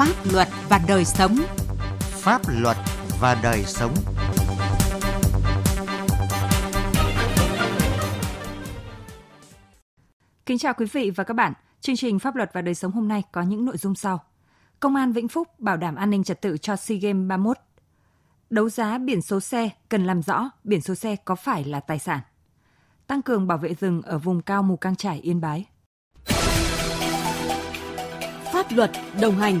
Pháp luật và đời sống. Pháp luật và đời sống. Kính chào quý vị và các bạn. Chương trình Pháp luật và đời sống hôm nay có những nội dung sau. Công an Vĩnh Phúc bảo đảm an ninh trật tự cho SEA Games 31. Đấu giá biển số xe cần làm rõ biển số xe có phải là tài sản. Tăng cường bảo vệ rừng ở vùng cao Mù Cang Trải Yên Bái. Pháp luật đồng hành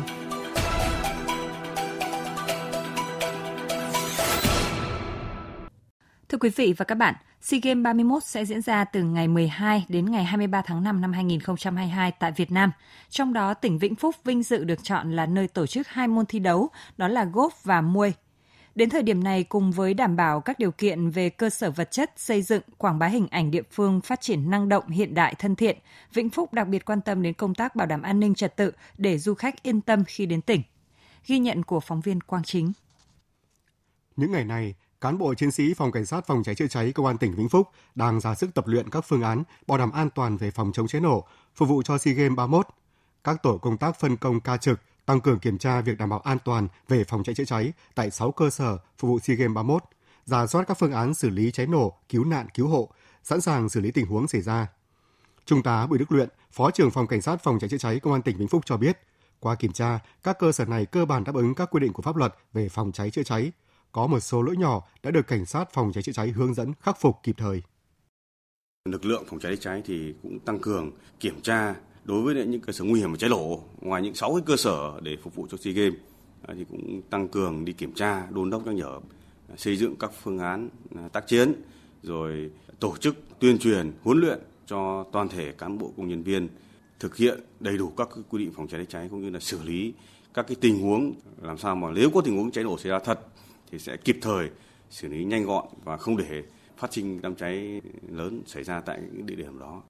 quý vị và các bạn, SEA Games 31 sẽ diễn ra từ ngày 12 đến ngày 23 tháng 5 năm 2022 tại Việt Nam. Trong đó, tỉnh Vĩnh Phúc vinh dự được chọn là nơi tổ chức hai môn thi đấu, đó là golf và muay. Đến thời điểm này, cùng với đảm bảo các điều kiện về cơ sở vật chất, xây dựng, quảng bá hình ảnh địa phương phát triển năng động, hiện đại, thân thiện, Vĩnh Phúc đặc biệt quan tâm đến công tác bảo đảm an ninh trật tự để du khách yên tâm khi đến tỉnh. Ghi nhận của phóng viên Quang Chính. Những ngày này, cán bộ chiến sĩ phòng cảnh sát phòng cháy chữa cháy công an tỉnh Vĩnh Phúc đang ra sức tập luyện các phương án bảo đảm an toàn về phòng chống cháy nổ phục vụ cho SEA Games 31. Các tổ công tác phân công ca trực tăng cường kiểm tra việc đảm bảo an toàn về phòng cháy chữa cháy tại 6 cơ sở phục vụ SEA Games 31, giả soát các phương án xử lý cháy nổ, cứu nạn cứu hộ, sẵn sàng xử lý tình huống xảy ra. Trung tá Bùi Đức Luyện, Phó trưởng phòng cảnh sát phòng cháy chữa cháy công an tỉnh Vĩnh Phúc cho biết, qua kiểm tra, các cơ sở này cơ bản đáp ứng các quy định của pháp luật về phòng cháy chữa cháy, có một số lỗi nhỏ đã được cảnh sát phòng cháy chữa cháy hướng dẫn khắc phục kịp thời. Lực lượng phòng cháy chữa cháy thì cũng tăng cường kiểm tra đối với những cơ sở nguy hiểm và cháy nổ ngoài những 6 cái cơ sở để phục vụ cho SEA Games à, thì cũng tăng cường đi kiểm tra, đôn đốc nhắc nhở, à, xây dựng các phương án à, tác chiến rồi tổ chức tuyên truyền, huấn luyện cho toàn thể cán bộ công nhân viên thực hiện đầy đủ các quy định phòng cháy chữa cháy cũng như là xử lý các cái tình huống làm sao mà nếu có tình huống cháy nổ xảy ra thật thì sẽ kịp thời xử lý nhanh gọn và không để phát sinh đám cháy lớn xảy ra tại những địa điểm đó.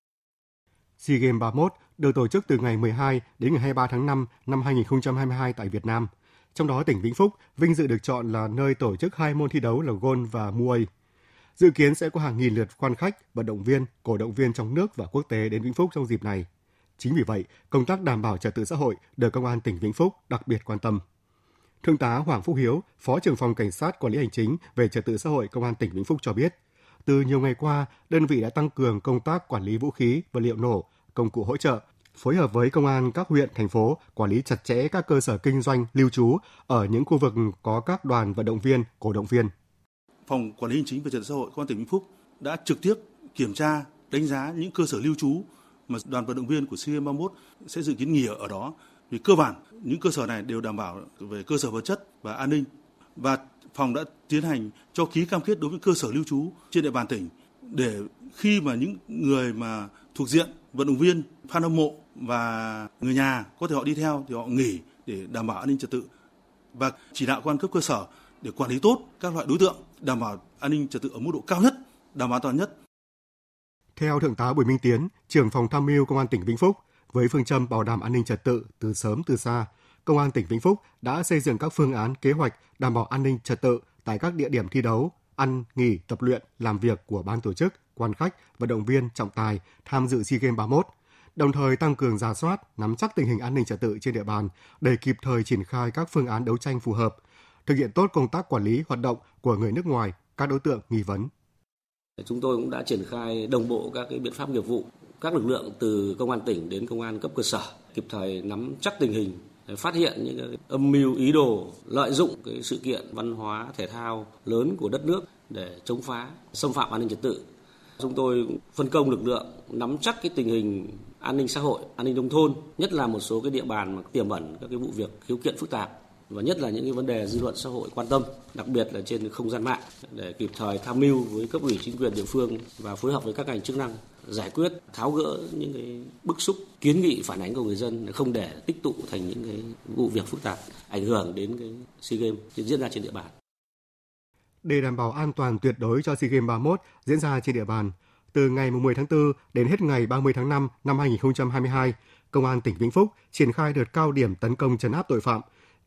SEA Games 31 được tổ chức từ ngày 12 đến ngày 23 tháng 5 năm 2022 tại Việt Nam. Trong đó tỉnh Vĩnh Phúc vinh dự được chọn là nơi tổ chức hai môn thi đấu là golf và muay. Dự kiến sẽ có hàng nghìn lượt quan khách, vận động viên, cổ động viên trong nước và quốc tế đến Vĩnh Phúc trong dịp này. Chính vì vậy, công tác đảm bảo trật tự xã hội được Công an tỉnh Vĩnh Phúc đặc biệt quan tâm. Thượng tá Hoàng Phúc Hiếu, Phó trưởng phòng Cảnh sát Quản lý Hành chính về trật tự xã hội Công an tỉnh Vĩnh Phúc cho biết, từ nhiều ngày qua, đơn vị đã tăng cường công tác quản lý vũ khí, vật liệu nổ, công cụ hỗ trợ, phối hợp với công an các huyện, thành phố quản lý chặt chẽ các cơ sở kinh doanh, lưu trú ở những khu vực có các đoàn vận động viên, cổ động viên. Phòng Quản lý Hành chính về trật tự xã hội Công an tỉnh Vĩnh Phúc đã trực tiếp kiểm tra, đánh giá những cơ sở lưu trú mà đoàn vận động viên của SEA Games 31 sẽ dự kiến nghỉ ở đó. Thì cơ bản những cơ sở này đều đảm bảo về cơ sở vật chất và an ninh và phòng đã tiến hành cho ký cam kết đối với cơ sở lưu trú trên địa bàn tỉnh để khi mà những người mà thuộc diện vận động viên, fan hâm mộ và người nhà có thể họ đi theo thì họ nghỉ để đảm bảo an ninh trật tự và chỉ đạo quan cấp cơ sở để quản lý tốt các loại đối tượng đảm bảo an ninh trật tự ở mức độ cao nhất, đảm bảo an toàn nhất. Theo Thượng tá Bùi Minh Tiến, trưởng phòng tham mưu Công an tỉnh Vĩnh Phúc, với phương châm bảo đảm an ninh trật tự từ sớm từ xa, Công an tỉnh Vĩnh Phúc đã xây dựng các phương án kế hoạch đảm bảo an ninh trật tự tại các địa điểm thi đấu, ăn, nghỉ, tập luyện, làm việc của ban tổ chức, quan khách, vận động viên, trọng tài tham dự SEA Games 31, đồng thời tăng cường giả soát, nắm chắc tình hình an ninh trật tự trên địa bàn để kịp thời triển khai các phương án đấu tranh phù hợp, thực hiện tốt công tác quản lý hoạt động của người nước ngoài, các đối tượng nghi vấn. Chúng tôi cũng đã triển khai đồng bộ các cái biện pháp nghiệp vụ, các lực lượng từ công an tỉnh đến công an cấp cơ sở, kịp thời nắm chắc tình hình phát hiện những âm mưu ý đồ lợi dụng cái sự kiện văn hóa thể thao lớn của đất nước để chống phá xâm phạm an ninh trật tự. Chúng tôi phân công lực lượng nắm chắc cái tình hình an ninh xã hội, an ninh nông thôn, nhất là một số cái địa bàn mà tiềm ẩn các cái vụ việc khiếu kiện phức tạp và nhất là những cái vấn đề dư luận xã hội quan tâm, đặc biệt là trên không gian mạng để kịp thời tham mưu với cấp ủy chính quyền địa phương và phối hợp với các ngành chức năng giải quyết tháo gỡ những cái bức xúc kiến nghị phản ánh của người dân không để tích tụ thành những cái vụ việc phức tạp ảnh hưởng đến cái SEA Games diễn ra trên địa bàn. Để đảm bảo an toàn tuyệt đối cho SEA Games 31 diễn ra trên địa bàn, từ ngày 10 tháng 4 đến hết ngày 30 tháng 5 năm 2022, Công an tỉnh Vĩnh Phúc triển khai đợt cao điểm tấn công chấn áp tội phạm,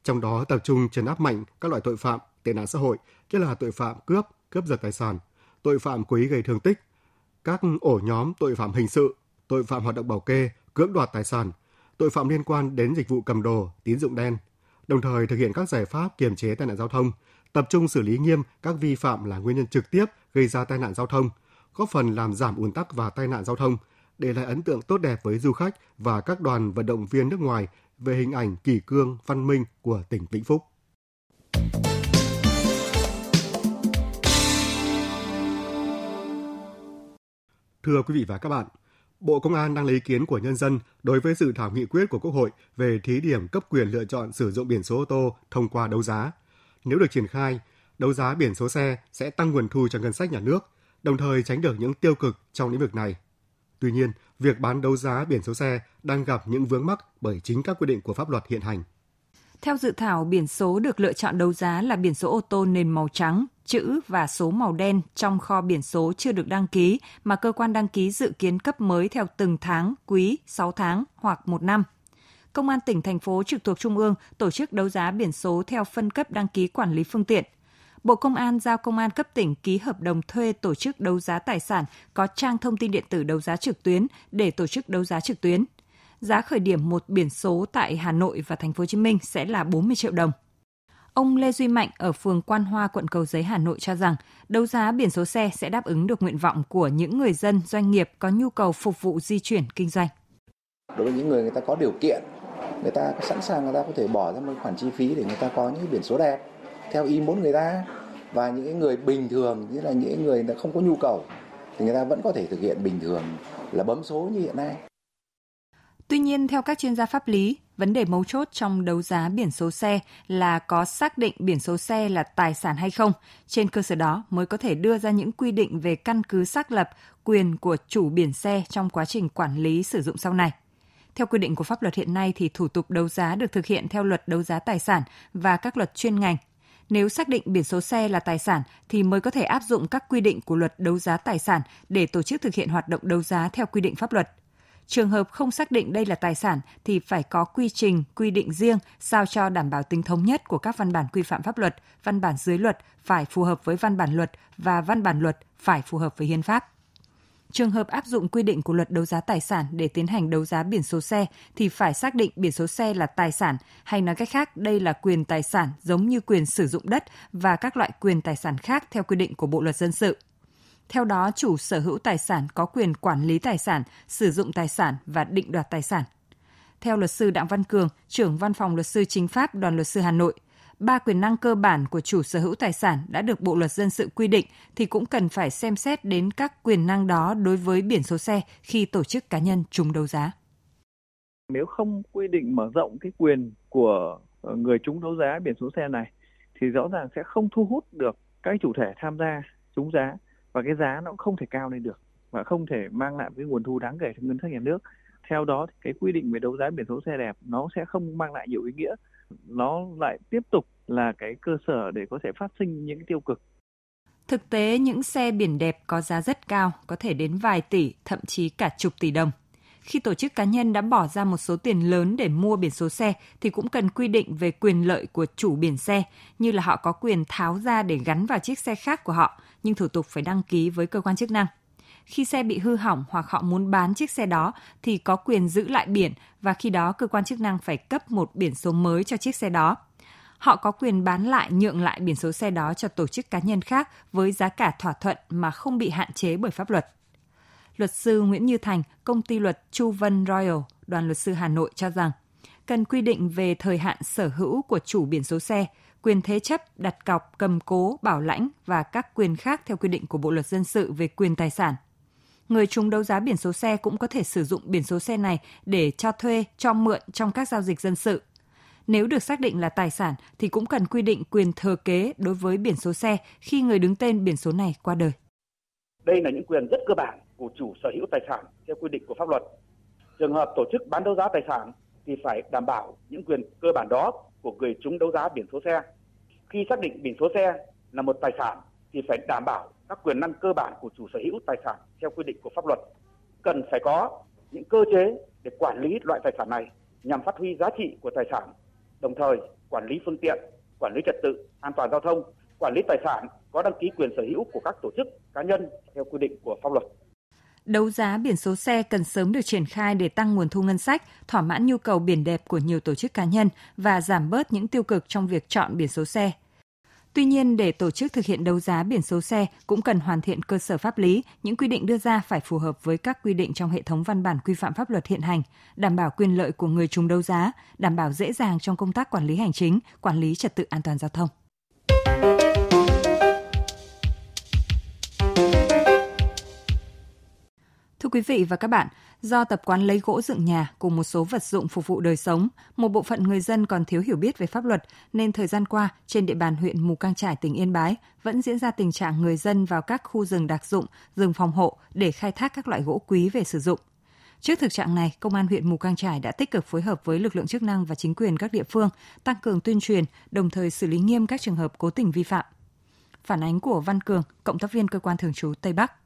trong đó tập trung chấn áp mạnh các loại tội phạm, tệ nạn xã hội, nhất là tội phạm cướp, cướp giật tài sản, tội phạm cố ý gây thương tích, các ổ nhóm tội phạm hình sự, tội phạm hoạt động bảo kê, cưỡng đoạt tài sản, tội phạm liên quan đến dịch vụ cầm đồ, tín dụng đen, đồng thời thực hiện các giải pháp kiềm chế tai nạn giao thông, tập trung xử lý nghiêm các vi phạm là nguyên nhân trực tiếp gây ra tai nạn giao thông, góp phần làm giảm ùn tắc và tai nạn giao thông, để lại ấn tượng tốt đẹp với du khách và các đoàn vận động viên nước ngoài về hình ảnh kỳ cương, văn minh của tỉnh Vĩnh Phúc. Thưa quý vị và các bạn, Bộ Công an đang lấy ý kiến của nhân dân đối với dự thảo nghị quyết của Quốc hội về thí điểm cấp quyền lựa chọn sử dụng biển số ô tô thông qua đấu giá. Nếu được triển khai, đấu giá biển số xe sẽ tăng nguồn thu cho ngân sách nhà nước, đồng thời tránh được những tiêu cực trong lĩnh vực này. Tuy nhiên, việc bán đấu giá biển số xe đang gặp những vướng mắc bởi chính các quy định của pháp luật hiện hành. Theo dự thảo, biển số được lựa chọn đấu giá là biển số ô tô nền màu trắng, chữ và số màu đen trong kho biển số chưa được đăng ký mà cơ quan đăng ký dự kiến cấp mới theo từng tháng, quý, 6 tháng hoặc một năm. Công an tỉnh, thành phố trực thuộc Trung ương tổ chức đấu giá biển số theo phân cấp đăng ký quản lý phương tiện. Bộ Công an giao Công an cấp tỉnh ký hợp đồng thuê tổ chức đấu giá tài sản có trang thông tin điện tử đấu giá trực tuyến để tổ chức đấu giá trực tuyến. Giá khởi điểm một biển số tại Hà Nội và Thành phố Hồ Chí Minh sẽ là 40 triệu đồng. Ông Lê Duy Mạnh ở phường Quan Hoa, quận Cầu Giấy, Hà Nội cho rằng đấu giá biển số xe sẽ đáp ứng được nguyện vọng của những người dân, doanh nghiệp có nhu cầu phục vụ di chuyển kinh doanh. Đối với những người người ta có điều kiện, người ta sẵn sàng người ta có thể bỏ ra một khoản chi phí để người ta có những biển số đẹp theo ý muốn người ta và những người bình thường như là những người không có nhu cầu thì người ta vẫn có thể thực hiện bình thường là bấm số như hiện nay. Tuy nhiên, theo các chuyên gia pháp lý, vấn đề mấu chốt trong đấu giá biển số xe là có xác định biển số xe là tài sản hay không. Trên cơ sở đó mới có thể đưa ra những quy định về căn cứ xác lập quyền của chủ biển xe trong quá trình quản lý sử dụng sau này. Theo quy định của pháp luật hiện nay thì thủ tục đấu giá được thực hiện theo luật đấu giá tài sản và các luật chuyên ngành. Nếu xác định biển số xe là tài sản thì mới có thể áp dụng các quy định của luật đấu giá tài sản để tổ chức thực hiện hoạt động đấu giá theo quy định pháp luật – Trường hợp không xác định đây là tài sản thì phải có quy trình, quy định riêng sao cho đảm bảo tính thống nhất của các văn bản quy phạm pháp luật, văn bản dưới luật phải phù hợp với văn bản luật và văn bản luật phải phù hợp với hiến pháp. Trường hợp áp dụng quy định của luật đấu giá tài sản để tiến hành đấu giá biển số xe thì phải xác định biển số xe là tài sản hay nói cách khác đây là quyền tài sản giống như quyền sử dụng đất và các loại quyền tài sản khác theo quy định của Bộ luật dân sự. Theo đó, chủ sở hữu tài sản có quyền quản lý tài sản, sử dụng tài sản và định đoạt tài sản. Theo luật sư Đặng Văn Cường, trưởng văn phòng luật sư chính pháp đoàn luật sư Hà Nội, ba quyền năng cơ bản của chủ sở hữu tài sản đã được Bộ luật dân sự quy định thì cũng cần phải xem xét đến các quyền năng đó đối với biển số xe khi tổ chức cá nhân trúng đấu giá. Nếu không quy định mở rộng cái quyền của ờ, người trúng đấu giá biển số xe này thì rõ ràng sẽ không thu hút được các chủ thể tham gia trúng giá và cái giá nó cũng không thể cao lên được và không thể mang lại cái nguồn thu đáng kể cho ngân sách nhà nước theo đó thì cái quy định về đấu giá biển số xe đẹp nó sẽ không mang lại nhiều ý nghĩa nó lại tiếp tục là cái cơ sở để có thể phát sinh những tiêu cực Thực tế, những xe biển đẹp có giá rất cao, có thể đến vài tỷ, thậm chí cả chục tỷ đồng. Khi tổ chức cá nhân đã bỏ ra một số tiền lớn để mua biển số xe thì cũng cần quy định về quyền lợi của chủ biển xe, như là họ có quyền tháo ra để gắn vào chiếc xe khác của họ, nhưng thủ tục phải đăng ký với cơ quan chức năng. Khi xe bị hư hỏng hoặc họ muốn bán chiếc xe đó thì có quyền giữ lại biển và khi đó cơ quan chức năng phải cấp một biển số mới cho chiếc xe đó. Họ có quyền bán lại nhượng lại biển số xe đó cho tổ chức cá nhân khác với giá cả thỏa thuận mà không bị hạn chế bởi pháp luật. Luật sư Nguyễn Như Thành, công ty luật Chu Vân Royal, đoàn luật sư Hà Nội cho rằng cần quy định về thời hạn sở hữu của chủ biển số xe, quyền thế chấp, đặt cọc, cầm cố, bảo lãnh và các quyền khác theo quy định của Bộ luật dân sự về quyền tài sản. Người chúng đấu giá biển số xe cũng có thể sử dụng biển số xe này để cho thuê, cho mượn trong các giao dịch dân sự. Nếu được xác định là tài sản thì cũng cần quy định quyền thừa kế đối với biển số xe khi người đứng tên biển số này qua đời. Đây là những quyền rất cơ bản của chủ sở hữu tài sản theo quy định của pháp luật. Trường hợp tổ chức bán đấu giá tài sản thì phải đảm bảo những quyền cơ bản đó của người chúng đấu giá biển số xe. Khi xác định biển số xe là một tài sản thì phải đảm bảo các quyền năng cơ bản của chủ sở hữu tài sản theo quy định của pháp luật. Cần phải có những cơ chế để quản lý loại tài sản này nhằm phát huy giá trị của tài sản, đồng thời quản lý phương tiện, quản lý trật tự, an toàn giao thông, quản lý tài sản có đăng ký quyền sở hữu của các tổ chức cá nhân theo quy định của pháp luật. Đấu giá biển số xe cần sớm được triển khai để tăng nguồn thu ngân sách, thỏa mãn nhu cầu biển đẹp của nhiều tổ chức cá nhân và giảm bớt những tiêu cực trong việc chọn biển số xe. Tuy nhiên, để tổ chức thực hiện đấu giá biển số xe cũng cần hoàn thiện cơ sở pháp lý, những quy định đưa ra phải phù hợp với các quy định trong hệ thống văn bản quy phạm pháp luật hiện hành, đảm bảo quyền lợi của người trùng đấu giá, đảm bảo dễ dàng trong công tác quản lý hành chính, quản lý trật tự an toàn giao thông. Quý vị và các bạn, do tập quán lấy gỗ dựng nhà cùng một số vật dụng phục vụ đời sống, một bộ phận người dân còn thiếu hiểu biết về pháp luật nên thời gian qua trên địa bàn huyện Mù Cang Trải tỉnh Yên Bái vẫn diễn ra tình trạng người dân vào các khu rừng đặc dụng, rừng phòng hộ để khai thác các loại gỗ quý về sử dụng. Trước thực trạng này, Công an huyện Mù Cang Trải đã tích cực phối hợp với lực lượng chức năng và chính quyền các địa phương tăng cường tuyên truyền, đồng thời xử lý nghiêm các trường hợp cố tình vi phạm. Phản ánh của Văn Cường, cộng tác viên cơ quan thường trú Tây Bắc.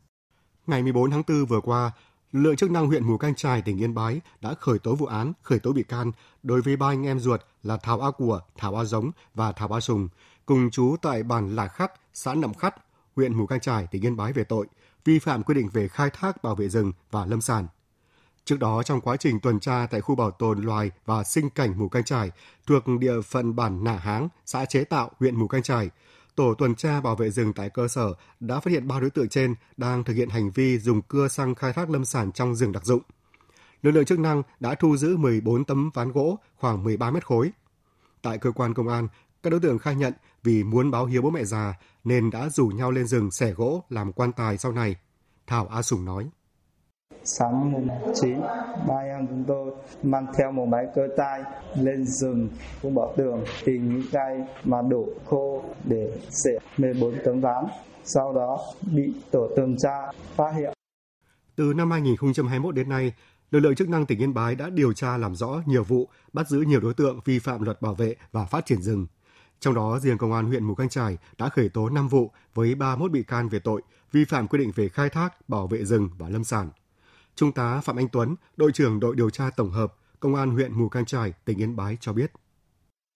Ngày 14 tháng 4 vừa qua, lực lượng chức năng huyện Mù Cang Trải, tỉnh Yên Bái đã khởi tố vụ án, khởi tố bị can đối với ba anh em ruột là Thảo A Của, Thảo A Giống và Thảo A Sùng, cùng chú tại bản Lạc Khắt, xã Nậm Khắt, huyện Mù Cang Trải, tỉnh Yên Bái về tội vi phạm quy định về khai thác bảo vệ rừng và lâm sản. Trước đó, trong quá trình tuần tra tại khu bảo tồn loài và sinh cảnh Mù Cang Trải thuộc địa phận bản Nả Háng, xã Chế Tạo, huyện Mù Cang Trải, tổ tuần tra bảo vệ rừng tại cơ sở đã phát hiện ba đối tượng trên đang thực hiện hành vi dùng cưa xăng khai thác lâm sản trong rừng đặc dụng. Lực lượng chức năng đã thu giữ 14 tấm ván gỗ khoảng 13 mét khối. Tại cơ quan công an, các đối tượng khai nhận vì muốn báo hiếu bố mẹ già nên đã rủ nhau lên rừng xẻ gỗ làm quan tài sau này. Thảo A Sùng nói. Sáng mùng 9, ba em chúng tôi mang theo một máy cơ tay lên rừng cũng bảo tường tìm những cây mà đổ khô để xẻ 14 tấm ván. Sau đó bị tổ tuần tra phát hiện. Từ năm 2021 đến nay, lực lượng chức năng tỉnh Yên Bái đã điều tra làm rõ nhiều vụ, bắt giữ nhiều đối tượng vi phạm luật bảo vệ và phát triển rừng. Trong đó, riêng Công an huyện Mù Cang Trải đã khởi tố 5 vụ với 31 bị can về tội vi phạm quy định về khai thác, bảo vệ rừng và lâm sản. Trung tá Phạm Anh Tuấn, đội trưởng đội điều tra tổng hợp, Công an huyện Mù Cang Trải, tỉnh Yên Bái cho biết.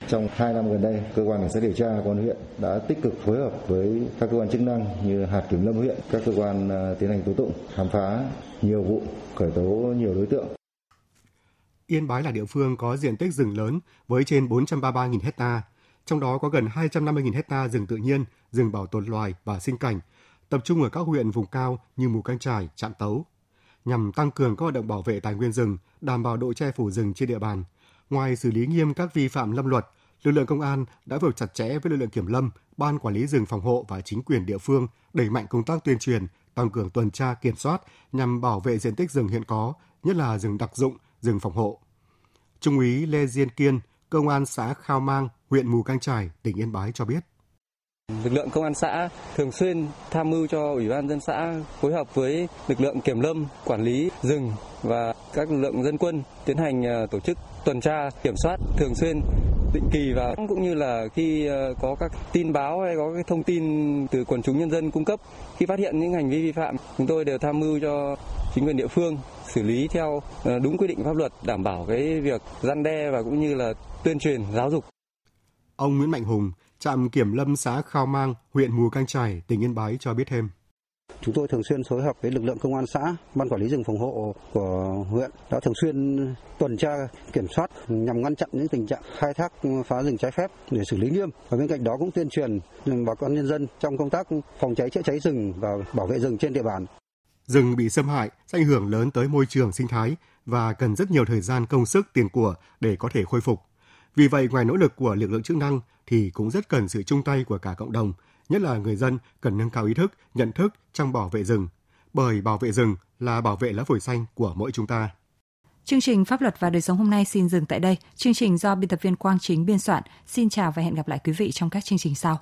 Trong 2 năm gần đây, cơ quan cảnh sát điều tra công an huyện đã tích cực phối hợp với các cơ quan chức năng như hạt kiểm lâm huyện, các cơ quan à, tiến hành tố tụng, khám phá nhiều vụ, khởi tố nhiều đối tượng. Yên Bái là địa phương có diện tích rừng lớn với trên 433.000 hecta, trong đó có gần 250.000 hecta rừng tự nhiên, rừng bảo tồn loài và sinh cảnh, tập trung ở các huyện vùng cao như Mù Cang Trải, Trạm Tấu, nhằm tăng cường các hoạt động bảo vệ tài nguyên rừng, đảm bảo độ che phủ rừng trên địa bàn. Ngoài xử lý nghiêm các vi phạm lâm luật, lực lượng công an đã phối hợp chặt chẽ với lực lượng kiểm lâm, ban quản lý rừng phòng hộ và chính quyền địa phương đẩy mạnh công tác tuyên truyền, tăng cường tuần tra kiểm soát nhằm bảo vệ diện tích rừng hiện có, nhất là rừng đặc dụng, rừng phòng hộ. Trung úy Lê Diên Kiên, Công an xã Khao Mang, huyện Mù Cang Trải, tỉnh Yên Bái cho biết. Lực lượng công an xã thường xuyên tham mưu cho Ủy ban dân xã phối hợp với lực lượng kiểm lâm, quản lý rừng và các lực lượng dân quân tiến hành ờ, tổ chức tuần tra, kiểm soát thường xuyên định kỳ và cũng như là khi ờ, có các tin báo hay có cái thông tin từ quần chúng nhân dân cung cấp khi phát hiện những hành vi vi phạm chúng tôi đều tham mưu cho chính quyền địa phương xử lý theo ờ, đúng quy định pháp luật đảm bảo cái việc gian đe và cũng như là tuyên truyền giáo dục. Ông Nguyễn Mạnh Hùng, trạm kiểm lâm xã Khao Mang, huyện Mù Cang Trải, tỉnh Yên Bái cho biết thêm. Chúng tôi thường xuyên phối hợp với lực lượng công an xã, ban quản lý rừng phòng hộ của huyện đã thường xuyên tuần tra kiểm soát nhằm ngăn chặn những tình trạng khai thác phá rừng trái phép để xử lý nghiêm. Và bên cạnh đó cũng tuyên truyền bà con nhân dân trong công tác phòng cháy chữa cháy rừng và bảo vệ rừng trên địa bàn. Rừng bị xâm hại sẽ ảnh hưởng lớn tới môi trường sinh thái và cần rất nhiều thời gian công sức tiền của để có thể khôi phục. Vì vậy, ngoài nỗ lực của lực lượng chức năng thì cũng rất cần sự chung tay của cả cộng đồng, nhất là người dân cần nâng cao ý thức, nhận thức trong bảo vệ rừng. Bởi bảo vệ rừng là bảo vệ lá phổi xanh của mỗi chúng ta. Chương trình Pháp luật và đời sống hôm nay xin dừng tại đây. Chương trình do biên tập viên Quang Chính biên soạn. Xin chào và hẹn gặp lại quý vị trong các chương trình sau.